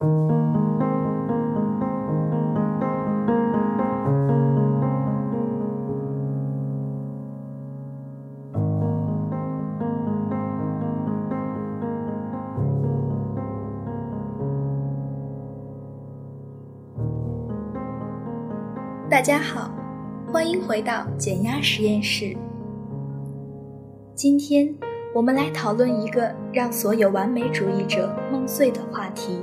大家好，欢迎回到减压实验室。今天我们来讨论一个让所有完美主义者梦碎的话题：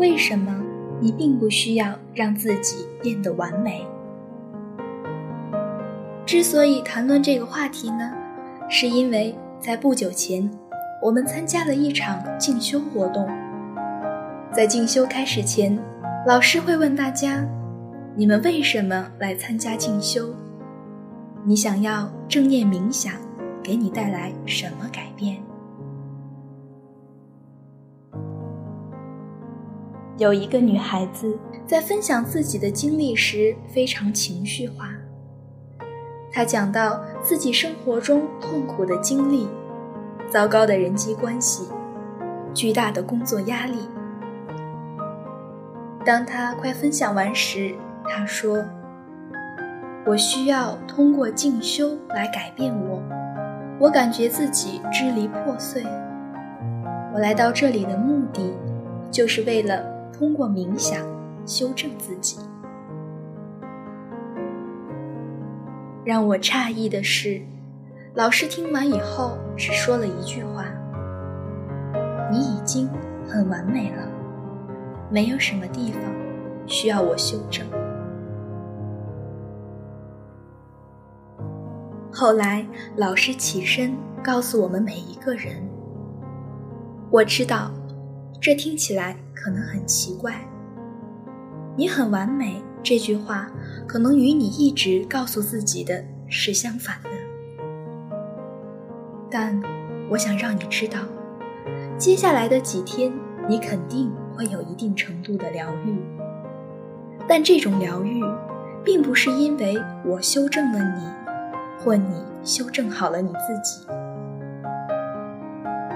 为什么你并不需要让自己变得完美？之所以谈论这个话题呢，是因为在不久前，我们参加了一场进修活动。在进修开始前，老师会问大家。你们为什么来参加进修？你想要正念冥想给你带来什么改变？有一个女孩子在分享自己的经历时非常情绪化。她讲到自己生活中痛苦的经历、糟糕的人际关系、巨大的工作压力。当她快分享完时，她说：“我需要通过进修来改变我。我感觉自己支离破碎。我来到这里的目的，就是为了通过冥想修正自己。”让我诧异的是，老师听完以后只说了一句话：“你已经很完美了，没有什么地方需要我修正。”后来，老师起身告诉我们每一个人：“我知道，这听起来可能很奇怪。你很完美这句话，可能与你一直告诉自己的是相反的。但我想让你知道，接下来的几天，你肯定会有一定程度的疗愈。但这种疗愈，并不是因为我修正了你。”或你修正好了你自己。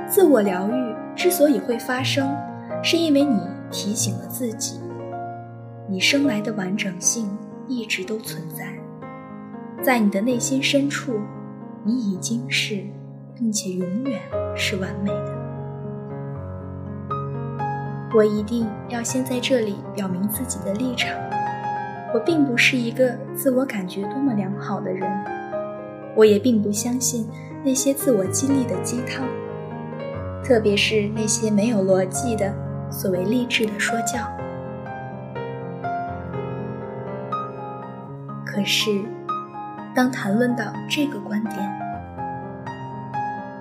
自我疗愈之所以会发生，是因为你提醒了自己，你生来的完整性一直都存在，在你的内心深处，你已经是，并且永远是完美的。我一定要先在这里表明自己的立场，我并不是一个自我感觉多么良好的人。我也并不相信那些自我激励的鸡汤，特别是那些没有逻辑的所谓励志的说教。可是，当谈论到这个观点，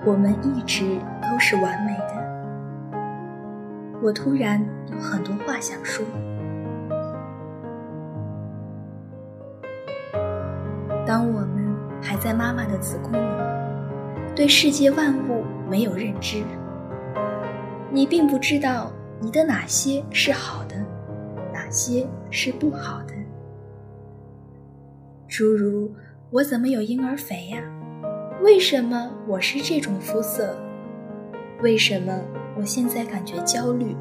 我们一直都是完美的。我突然有很多话想说。当我们。还在妈妈的子宫里，对世界万物没有认知。你并不知道你的哪些是好的，哪些是不好的。诸如我怎么有婴儿肥呀？为什么我是这种肤色？为什么我现在感觉焦虑？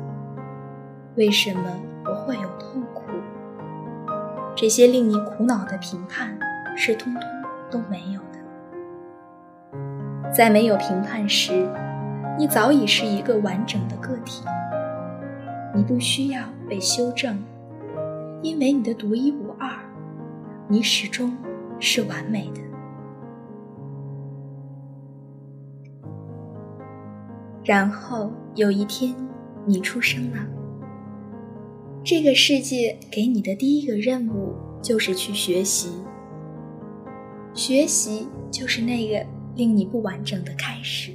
为什么我会有痛苦？这些令你苦恼的评判，是通通。都没有的，在没有评判时，你早已是一个完整的个体。你不需要被修正，因为你的独一无二，你始终是完美的。然后有一天，你出生了。这个世界给你的第一个任务就是去学习。学习就是那个令你不完整的开始，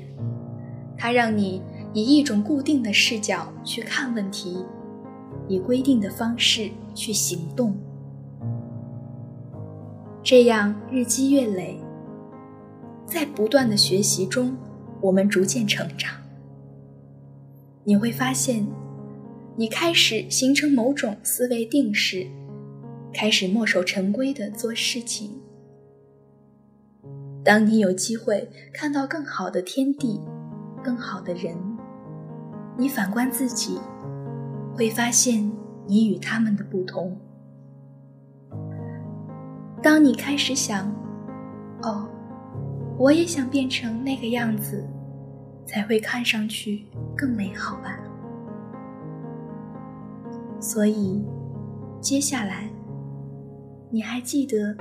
它让你以一种固定的视角去看问题，以规定的方式去行动，这样日积月累，在不断的学习中，我们逐渐成长。你会发现，你开始形成某种思维定式，开始墨守成规的做事情。当你有机会看到更好的天地，更好的人，你反观自己，会发现你与他们的不同。当你开始想，哦，我也想变成那个样子，才会看上去更美好吧。所以，接下来，你还记得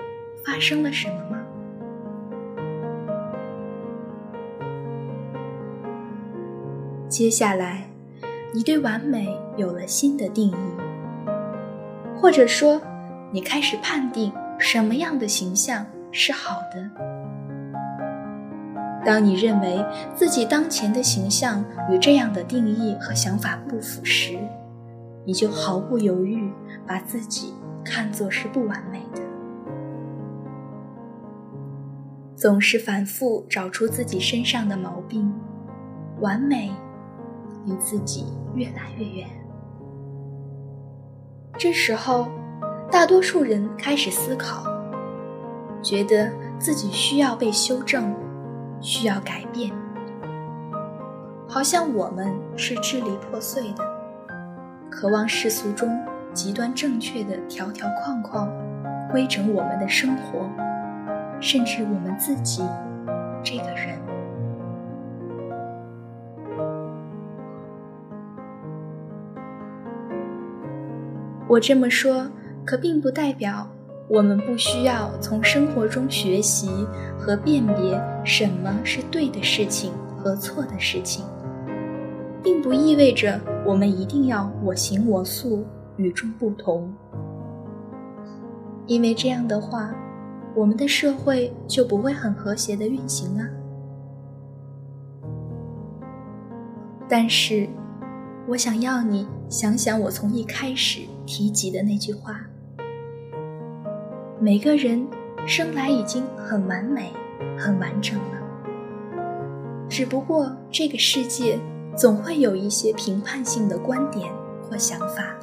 发生了什么吗？接下来，你对完美有了新的定义，或者说，你开始判定什么样的形象是好的。当你认为自己当前的形象与这样的定义和想法不符时，你就毫不犹豫把自己看作是不完美的，总是反复找出自己身上的毛病，完美。离自己越来越远。这时候，大多数人开始思考，觉得自己需要被修正，需要改变，好像我们是支离破碎的，渴望世俗中极端正确的条条框框规整我们的生活，甚至我们自己这个人。我这么说，可并不代表我们不需要从生活中学习和辨别什么是对的事情和错的事情，并不意味着我们一定要我行我素、与众不同。因为这样的话，我们的社会就不会很和谐的运行啊。但是，我想要你想想我从一开始。提及的那句话：“每个人生来已经很完美、很完整了，只不过这个世界总会有一些评判性的观点或想法，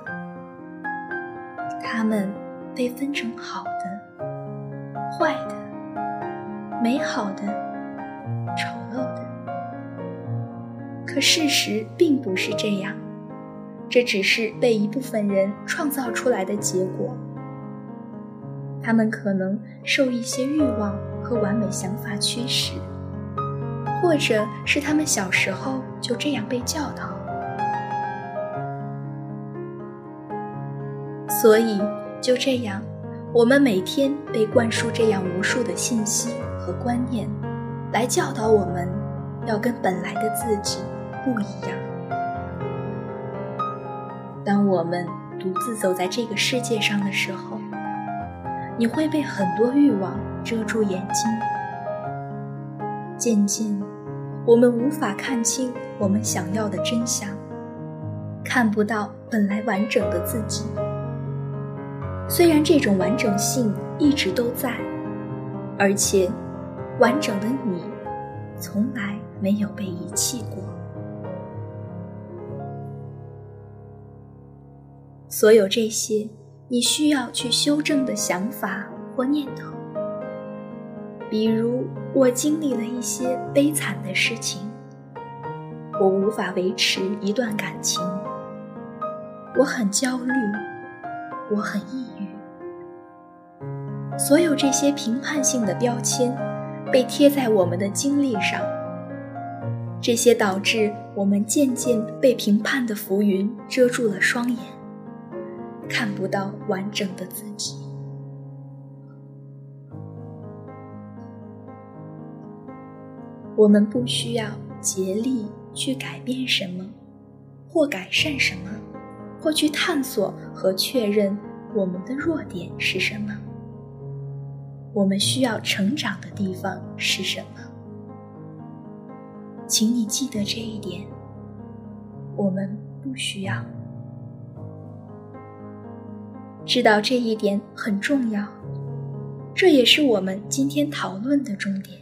他们被分成好的、坏的、美好的、可事实并不是这样。”这只是被一部分人创造出来的结果。他们可能受一些欲望和完美想法驱使，或者是他们小时候就这样被教导。所以就这样，我们每天被灌输这样无数的信息和观念，来教导我们要跟本来的自己不一样。当我们独自走在这个世界上的时候，你会被很多欲望遮住眼睛。渐渐，我们无法看清我们想要的真相，看不到本来完整的自己。虽然这种完整性一直都在，而且完整的你从来没有被遗弃过。所有这些，你需要去修正的想法或念头，比如我经历了一些悲惨的事情，我无法维持一段感情，我很焦虑，我很抑郁。所有这些评判性的标签被贴在我们的经历上，这些导致我们渐渐被评判的浮云遮住了双眼。看不到完整的自己。我们不需要竭力去改变什么，或改善什么，或去探索和确认我们的弱点是什么。我们需要成长的地方是什么？请你记得这一点。我们不需要。知道这一点很重要，这也是我们今天讨论的重点。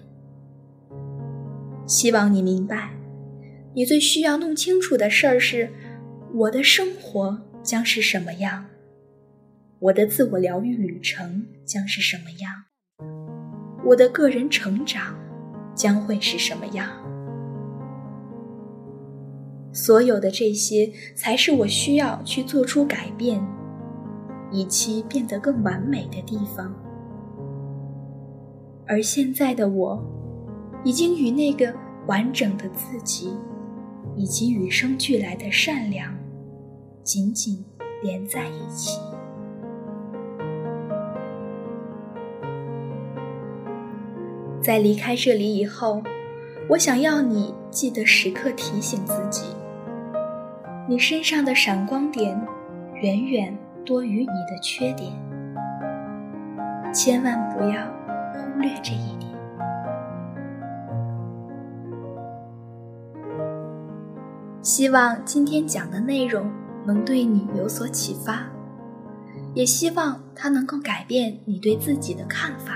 希望你明白，你最需要弄清楚的事儿是：我的生活将是什么样，我的自我疗愈旅程将是什么样，我的个人成长将会是什么样。所有的这些，才是我需要去做出改变，以期变得更完美的地方。而现在的我，已经与那个完整的自己，以及与生俱来的善良，紧紧连在一起。在离开这里以后，我想要你记得时刻提醒自己。你身上的闪光点，远远多于你的缺点，千万不要忽略这一点。希望今天讲的内容能对你有所启发，也希望它能够改变你对自己的看法。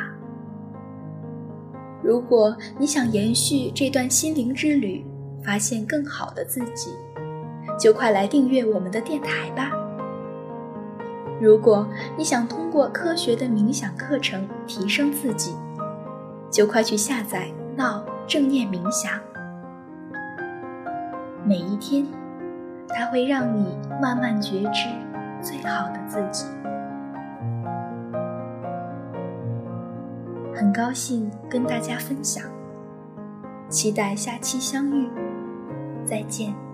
如果你想延续这段心灵之旅，发现更好的自己。就快来订阅我们的电台吧！如果你想通过科学的冥想课程提升自己，就快去下载“闹正念冥想”。每一天，它会让你慢慢觉知最好的自己。很高兴跟大家分享，期待下期相遇，再见。